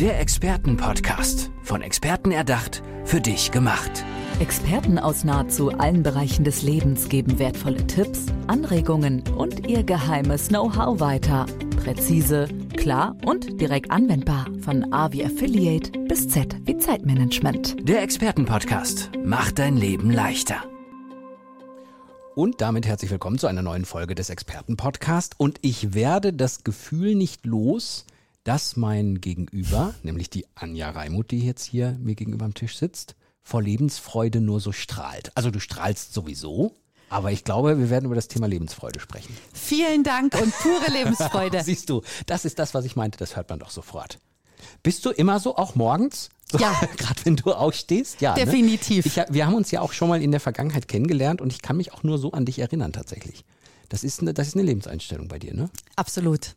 Der Expertenpodcast. Von Experten erdacht, für dich gemacht. Experten aus nahezu allen Bereichen des Lebens geben wertvolle Tipps, Anregungen und ihr geheimes Know-how weiter. Präzise, klar und direkt anwendbar. Von A wie Affiliate bis Z wie Zeitmanagement. Der Expertenpodcast macht dein Leben leichter. Und damit herzlich willkommen zu einer neuen Folge des Expertenpodcast. Und ich werde das Gefühl nicht los, dass mein Gegenüber, nämlich die Anja Reimuth, die jetzt hier mir gegenüber am Tisch sitzt, vor Lebensfreude nur so strahlt. Also du strahlst sowieso, aber ich glaube, wir werden über das Thema Lebensfreude sprechen. Vielen Dank und pure Lebensfreude. Siehst du, das ist das, was ich meinte, das hört man doch sofort. Bist du immer so, auch morgens? So, Ja. Gerade wenn du aufstehst? Ja. Definitiv. Ne? Ich, wir haben uns ja auch schon mal in der Vergangenheit kennengelernt und ich kann mich auch nur so an dich erinnern tatsächlich. Das ist eine, das ist eine Lebenseinstellung bei dir, ne? Absolut.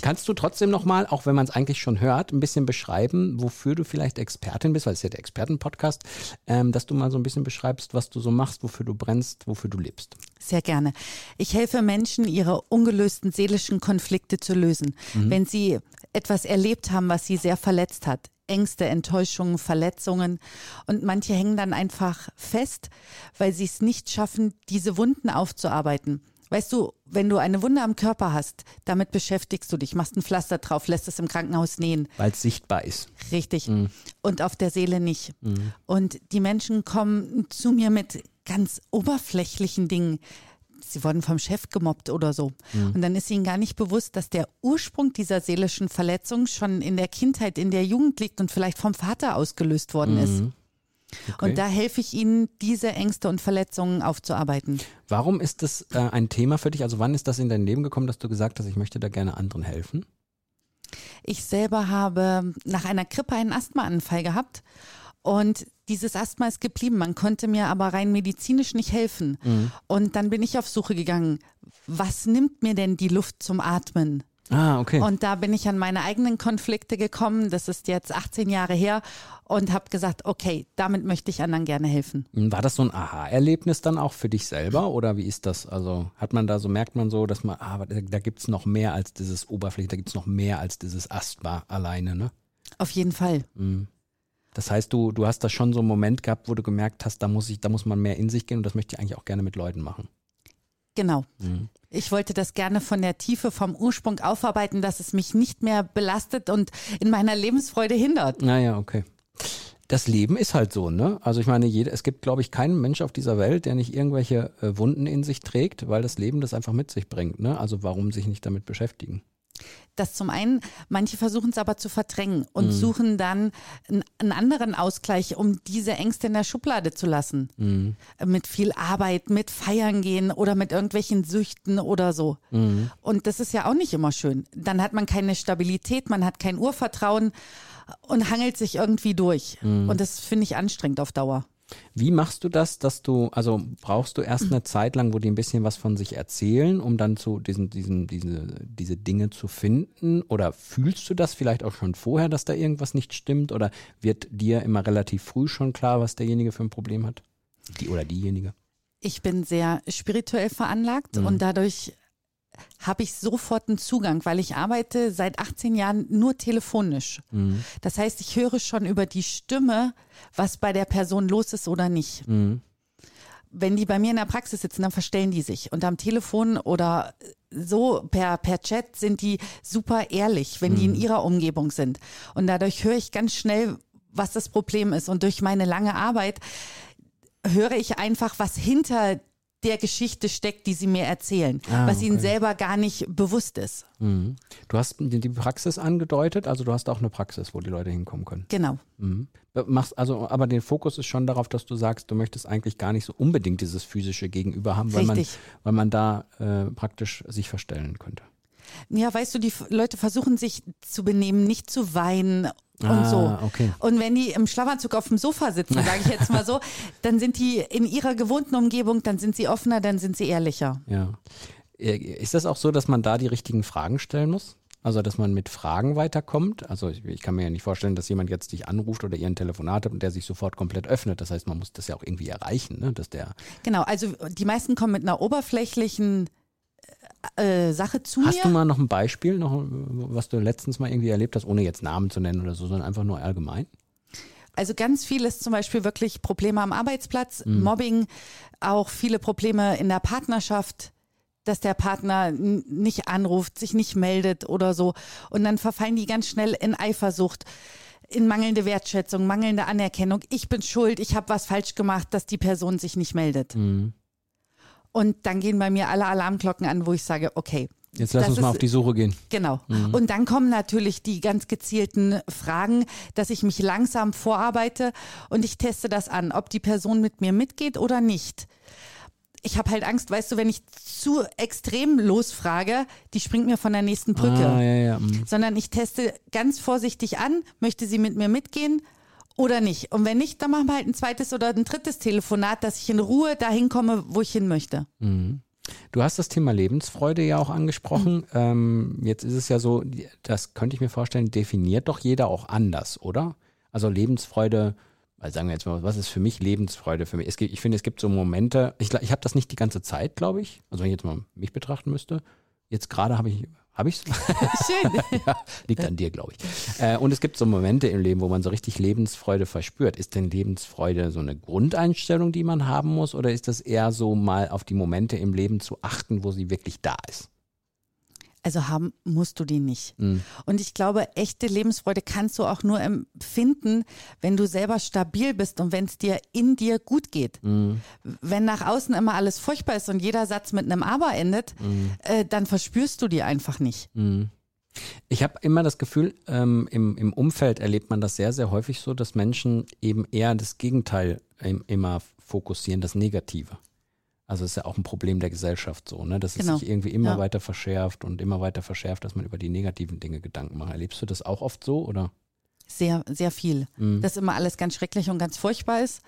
Kannst du trotzdem nochmal, auch wenn man es eigentlich schon hört, ein bisschen beschreiben, wofür du vielleicht Expertin bist, weil es ja der Expertenpodcast, ähm, dass du mal so ein bisschen beschreibst, was du so machst, wofür du brennst, wofür du lebst. Sehr gerne. Ich helfe Menschen, ihre ungelösten seelischen Konflikte zu lösen. Wenn sie etwas erlebt haben, was sie sehr verletzt hat. Ängste, Enttäuschungen, Verletzungen. Und manche hängen dann einfach fest, weil sie es nicht schaffen, diese Wunden aufzuarbeiten. Weißt du, wenn du eine Wunde am Körper hast, damit beschäftigst du dich, machst ein Pflaster drauf, lässt es im Krankenhaus nähen. Weil es sichtbar ist. Richtig. Und auf der Seele nicht. Und die Menschen kommen zu mir mit ganz oberflächlichen Dingen. Sie wurden vom Chef gemobbt oder so. Und dann ist ihnen gar nicht bewusst, dass der Ursprung dieser seelischen Verletzung schon in der Kindheit, in der Jugend liegt und vielleicht vom Vater ausgelöst worden ist. Okay. Und da helfe ich ihnen, diese Ängste und Verletzungen aufzuarbeiten. Warum ist das äh, ein Thema für dich? Also wann ist das in dein Leben gekommen, dass du gesagt hast, ich möchte da gerne anderen helfen? Ich selber habe nach einer Grippe einen Asthmaanfall gehabt und dieses Asthma ist geblieben. Man konnte mir aber rein medizinisch nicht helfen. Und dann bin ich auf Suche gegangen. Was nimmt mir denn die Luft zum Atmen? Ah, okay. Und da bin ich an meine eigenen Konflikte gekommen. Das ist jetzt 18 Jahre her und habe gesagt, okay, damit möchte ich anderen gerne helfen. War das so ein Aha-Erlebnis dann auch für dich selber oder wie ist das? Also hat man da so, merkt man so, dass man, ah, da, gibt es noch mehr als dieses Oberfläche, da gibt es noch mehr als dieses Asthma alleine, ne? Auf jeden Fall. Das heißt, du, du hast da schon so einen Moment gehabt, wo du gemerkt hast, da muss ich, da muss man mehr in sich gehen und das möchte ich eigentlich auch gerne mit Leuten machen. Genau. Ich wollte das gerne von der Tiefe, vom Ursprung aufarbeiten, dass es mich nicht mehr belastet und in meiner Lebensfreude hindert. Naja, okay. Das Leben ist halt so, ne? Also ich meine, jeder, es gibt, glaube ich, keinen Mensch auf dieser Welt, der nicht irgendwelche äh, Wunden in sich trägt, weil das Leben das einfach mit sich bringt, ne? Also warum sich nicht damit beschäftigen? Das zum einen, manche versuchen es aber zu verdrängen und suchen dann einen, anderen Ausgleich, um diese Ängste in der Schublade zu lassen. Äh, Mit viel Arbeit, mit Feiern gehen oder mit irgendwelchen Süchten oder so. Und das ist ja auch nicht immer schön. Dann hat man keine Stabilität, man hat kein Urvertrauen und hangelt sich irgendwie durch. Und das finde ich anstrengend auf Dauer. Wie machst du das, dass du, also brauchst du erst eine Zeit lang, wo die ein bisschen was von sich erzählen, um dann zu diesen, diesen, diese, diese Dinge zu finden? Oder fühlst du das vielleicht auch schon vorher, dass da irgendwas nicht stimmt? Oder wird dir immer relativ früh schon klar, was derjenige für ein Problem hat? Die oder diejenige? Ich bin sehr spirituell veranlagt und dadurch habe ich sofort einen Zugang, weil ich arbeite seit 18 Jahren nur telefonisch. Das heißt, ich höre schon über die Stimme, was bei der Person los ist oder nicht. Wenn die bei mir in der Praxis sitzen, dann verstellen die sich. Und am Telefon oder so per, per Chat sind die super ehrlich, wenn die in ihrer Umgebung sind. Und dadurch höre ich ganz schnell, was das Problem ist. Und durch meine lange Arbeit höre ich einfach, was hinter der Geschichte steckt, die sie mir erzählen, Ah, was ihnen selber gar nicht bewusst ist. Mhm. Du hast die Praxis angedeutet, also du hast auch eine Praxis, wo die Leute hinkommen können. Genau. Mhm. Machst also, aber der Fokus ist schon darauf, dass du sagst, du möchtest eigentlich gar nicht so unbedingt dieses physische Gegenüber haben, weil man, weil man da äh, praktisch sich verstellen könnte. Ja, weißt du, die Leute versuchen sich zu benehmen, nicht zu weinen und Ah, so. okay. Und wenn die im Schlafanzug auf dem Sofa sitzen, sage ich jetzt mal so, dann sind die in ihrer gewohnten Umgebung, dann sind sie offener, dann sind sie ehrlicher. Ja. Ist das auch so, dass man da die richtigen Fragen stellen muss? Also, dass man mit Fragen weiterkommt? Also, ich, ich kann mir ja nicht vorstellen, dass jemand jetzt dich anruft oder ihr ein Telefonat hat und der sich sofort komplett öffnet. Das heißt, man muss das ja auch irgendwie erreichen, ne? dass der. Genau, also die meisten kommen mit einer oberflächlichen äh, Sache zu Hast mir. du mal noch ein Beispiel, noch, was du letztens mal irgendwie erlebt hast, ohne jetzt Namen zu nennen oder so, sondern einfach nur allgemein? Also ganz viel ist zum Beispiel wirklich Probleme am Arbeitsplatz, Mobbing, auch viele Probleme in der Partnerschaft, dass der Partner nicht anruft, sich nicht meldet oder so. Und dann verfallen die ganz schnell in Eifersucht, in mangelnde Wertschätzung, mangelnde Anerkennung. Ich bin schuld, ich habe was falsch gemacht, dass die Person sich nicht meldet. Und dann gehen bei mir alle Alarmglocken an, wo ich sage, okay. Jetzt lass das uns mal ist- auf die Suche gehen. Genau. Und dann kommen natürlich die ganz gezielten Fragen, dass ich mich langsam vorarbeite und ich teste das an, ob die Person mit mir mitgeht oder nicht. Ich habe halt Angst, weißt du, wenn ich zu extrem losfrage, die springt mir von der nächsten Brücke. Ah, ja, ja. mm. Sondern ich teste ganz vorsichtig an, möchte sie mit mir mitgehen oder nicht. Und wenn nicht, dann machen wir halt ein zweites oder ein drittes Telefonat, dass ich in Ruhe dahin komme, wo ich hin möchte. Du hast das Thema Lebensfreude ja auch angesprochen. Mhm. Ähm, jetzt ist es ja so, das könnte ich mir vorstellen, definiert doch jeder auch anders, oder? Also Lebensfreude, also sagen wir jetzt mal, was ist für mich Lebensfreude für mich? Es gibt, ich finde, es gibt so Momente, ich, ich habe das nicht die ganze Zeit, glaube ich. Also wenn ich jetzt mal mich betrachten müsste. Jetzt gerade habe ich, habe ich es? Schön. ja, liegt an dir, glaube ich. Äh, und es gibt so Momente im Leben, wo man so richtig Lebensfreude verspürt. Ist denn Lebensfreude so eine Grundeinstellung, die man haben muss, oder ist das eher so mal auf die Momente im Leben zu achten, wo sie wirklich da ist? Also haben musst du die nicht. Mhm. Und ich glaube, echte Lebensfreude kannst du auch nur empfinden, wenn du selber stabil bist und wenn es dir in dir gut geht. Mhm. Wenn nach außen immer alles furchtbar ist und jeder Satz mit einem Aber endet, Mhm. äh, dann verspürst du die einfach nicht. Ich habe immer das Gefühl, ähm, im, im Umfeld erlebt man das sehr, sehr häufig so, dass Menschen eben eher das Gegenteil im, immer fokussieren, das Negative. Also ist ja auch ein Problem der Gesellschaft so, ne? dass es Genau. sich irgendwie immer Ja. weiter verschärft und immer weiter verschärft, dass man über die negativen Dinge Gedanken macht. Erlebst du das auch oft so oder? Sehr, sehr viel. Mhm. Dass immer alles ganz schrecklich und ganz furchtbar ist.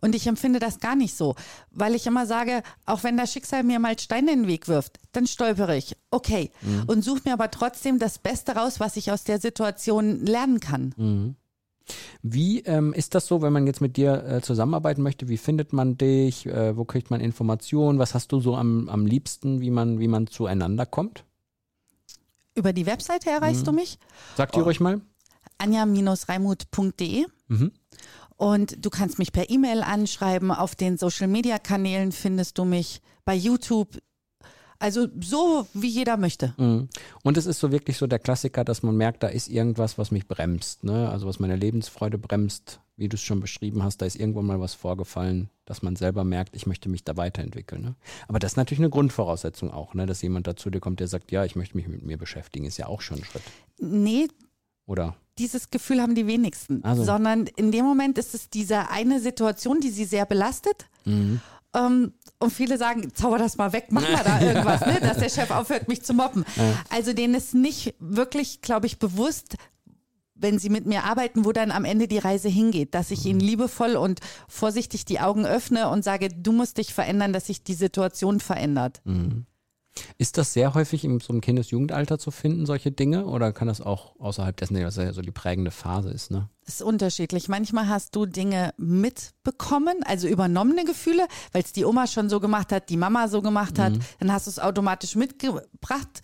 Und ich empfinde das gar nicht so, weil ich immer sage, auch wenn das Schicksal mir mal Steine in den Weg wirft, dann stolpere ich. Okay. Mhm. Und suche mir aber trotzdem das Beste raus, was ich aus der Situation lernen kann. Mhm. Wie ähm, ist das so, wenn man jetzt mit dir äh, zusammenarbeiten möchte? Wie findet man dich? Äh, wo kriegt man Informationen? Was hast du so am, am liebsten, wie man, wie man zueinander kommt? Über die Webseite erreichst Mhm. du mich, Sagt ihr ruhig mal. anja-reimut.de. Mhm. Und du kannst mich per E-Mail anschreiben. Auf den Social-Media-Kanälen findest du mich. Bei YouTube. Also so, wie jeder möchte. Mhm. Und es ist so wirklich so der Klassiker, dass man merkt, da ist irgendwas, was mich bremst. Ne? Also was meine Lebensfreude bremst, wie du es schon beschrieben hast, da ist irgendwann mal was vorgefallen, dass man selber merkt, ich möchte mich da weiterentwickeln. Ne? Aber das ist natürlich eine Grundvoraussetzung auch, ne? dass jemand dazu dir kommt, der sagt, ja, ich möchte mich mit mir beschäftigen, ist ja auch schon ein Schritt. Nee, Oder? dieses Gefühl haben die wenigsten. Also. Sondern in dem Moment ist es diese eine Situation, die sie sehr belastet. Mhm. Ähm, und viele sagen, zauber das mal weg, mach mal da irgendwas, ne, dass der Chef aufhört, mich zu mobben. Also denen ist nicht wirklich, glaube ich, bewusst, wenn sie mit mir arbeiten, wo dann am Ende die Reise hingeht, dass ich ihnen liebevoll und vorsichtig die Augen öffne und sage, du musst dich verändern, dass sich die Situation verändert. Ist das sehr häufig im so einem Kindes-Jugendalter zu finden, solche Dinge? Oder kann das auch außerhalb dessen, dass ja so die prägende Phase ist, ne? Das ist unterschiedlich. Manchmal hast du Dinge mitbekommen, also übernommene Gefühle, weil es die Oma schon so gemacht hat, die Mama so gemacht hat, dann hast du es automatisch mitgebracht.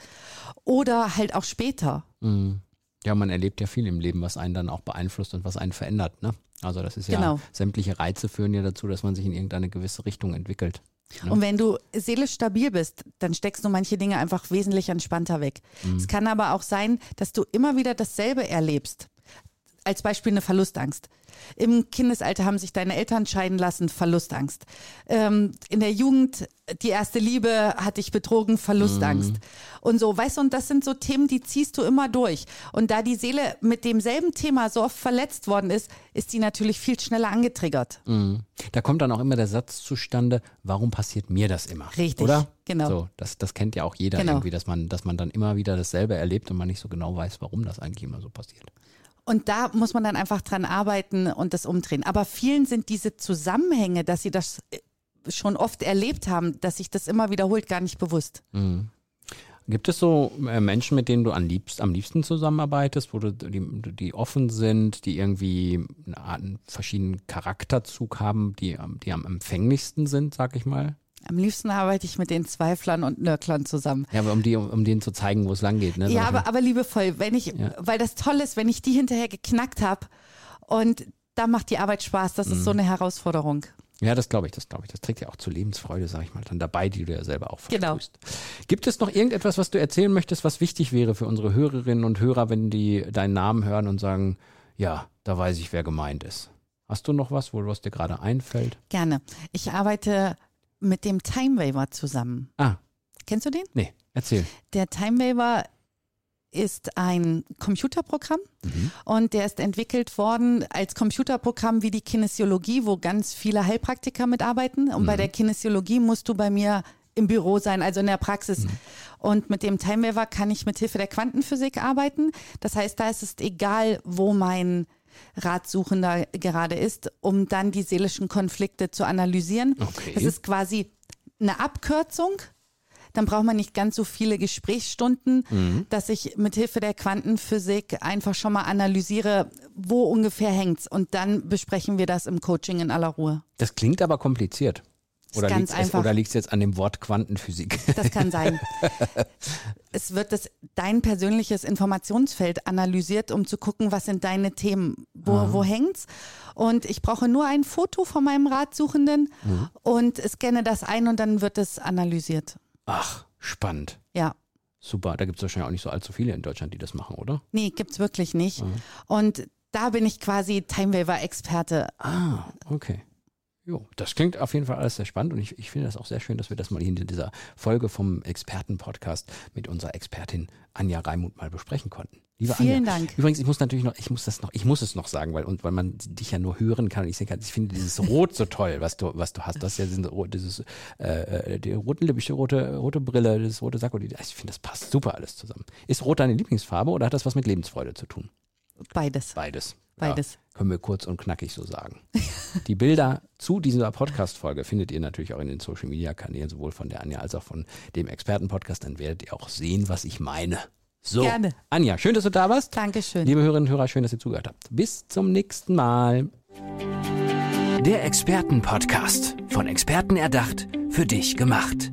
Oder halt auch später. Mhm. Ja, man erlebt ja viel im Leben, was einen dann auch beeinflusst und was einen verändert, ne? Also das ist ja, Genau. sämtliche Reize führen ja dazu, dass man sich in irgendeine gewisse Richtung entwickelt. Ja. Und wenn du seelisch stabil bist, dann steckst du manche Dinge einfach wesentlich entspannter weg. Es kann aber auch sein, dass du immer wieder dasselbe erlebst. Als Beispiel eine Verlustangst. Im Kindesalter haben sich deine Eltern scheiden lassen, Verlustangst. Ähm, in der Jugend, die erste Liebe hat dich betrogen, Verlustangst. Und so, weißt du, und das sind so Themen, die ziehst du immer durch. Und da die Seele mit demselben Thema so oft verletzt worden ist, ist sie natürlich viel schneller angetriggert. Mhm. Da kommt dann auch immer der Satz zustande, warum passiert mir das immer? Richtig, Oder? genau. So, das, das kennt ja auch jeder Genau. irgendwie, dass man, dass man dann immer wieder dasselbe erlebt und man nicht so genau weiß, warum das eigentlich immer so passiert. Und da muss man dann einfach dran arbeiten und das umdrehen. Aber vielen sind diese Zusammenhänge, dass sie das äh, schon oft erlebt haben, dass sich das immer wiederholt, gar nicht bewusst. Gibt es so äh, Menschen, mit denen du am liebsten, am liebsten zusammenarbeitest, wo du die, die offen sind, die irgendwie einen verschiedenen Charakterzug haben, die, die am empfänglichsten sind, sag ich mal? Am liebsten arbeite ich mit den Zweiflern und Nörklern zusammen. Ja, aber um, die, um, um denen zu zeigen, wo es lang geht. Ne? Ja, aber, aber liebevoll, wenn ich, Ja. weil das toll ist, wenn ich die hinterher geknackt habe und da macht die Arbeit Spaß. Das ist Mhm. so eine Herausforderung. Ja, das glaube ich, das glaube ich. Das trägt ja auch zu Lebensfreude, sag ich mal, dann dabei, die du ja selber auch Genau. versprühst. Gibt es noch irgendetwas, was du erzählen möchtest, was wichtig wäre für unsere Hörerinnen und Hörer, wenn die deinen Namen hören und sagen, ja, da weiß ich, wer gemeint ist? Hast du noch was, wo was dir gerade einfällt? Gerne. Ich arbeite mit dem Time Waver zusammen. Ah, Kennst du den? nee, erzähl. Der Time Waver ist ein Computerprogramm und der ist entwickelt worden als Computerprogramm wie die Kinesiologie, wo ganz viele Heilpraktiker mitarbeiten. Und bei der Kinesiologie musst du bei mir im Büro sein, also in der Praxis. Und mit dem Time Waver kann ich mit Hilfe der Quantenphysik arbeiten. Das heißt, da ist es egal, wo mein Ratsuchender gerade ist, um dann die seelischen Konflikte zu analysieren. Okay. Das ist quasi eine Abkürzung. Dann braucht man nicht ganz so viele Gesprächsstunden, Mhm. dass ich mit Hilfe der Quantenphysik einfach schon mal analysiere, wo ungefähr hängt's. Und dann besprechen wir das im Coaching in aller Ruhe. Das klingt aber kompliziert. Oder ganz liegt es einfach. oder liegt's jetzt an dem Wort Quantenphysik? Das kann sein. es wird das, dein persönliches Informationsfeld analysiert, um zu gucken, was sind deine Themen, wo, wo hängt's. Und ich brauche nur ein Foto von meinem Ratsuchenden Mhm. und scanne das ein und dann wird es analysiert. Ach, spannend. Ja. Super. Da gibt es wahrscheinlich auch nicht so allzu viele in Deutschland, die das machen, oder? Nee, gibt's wirklich nicht. Mhm. Und da bin ich quasi Time-Waver-Experte. Ah, okay. Jo, das klingt auf jeden Fall alles sehr spannend und ich, ich finde das auch sehr schön, dass wir das mal hier in dieser Folge vom Experten-Podcast mit unserer Expertin Anja Reimuth mal besprechen konnten. Liebe Vielen Anja, Dank. Übrigens, ich muss natürlich noch, ich muss das noch, ich muss es noch sagen, weil und weil man dich ja nur hören kann und ich denke, ich finde dieses Rot so toll, was du, was du hast. Das ist ja dieses äh, äh, die roten die rote, rote Brille, das rote Sakko, ich finde, das passt super alles zusammen. Ist Rot deine Lieblingsfarbe oder hat das was mit Lebensfreude zu tun? Beides. Beides. Beides. Ja, können wir kurz und knackig so sagen. Die Bilder zu dieser Podcast-Folge findet ihr natürlich auch in den Social-Media-Kanälen, sowohl von der Anja als auch von dem Experten-Podcast. Dann werdet ihr auch sehen, was ich meine. So, Gerne. Anja, schön, dass du da warst. Dankeschön. Liebe Hörerinnen und Hörer, schön, dass ihr zugehört habt. Bis zum nächsten Mal. Der Experten-Podcast. Von Experten erdacht, für dich gemacht.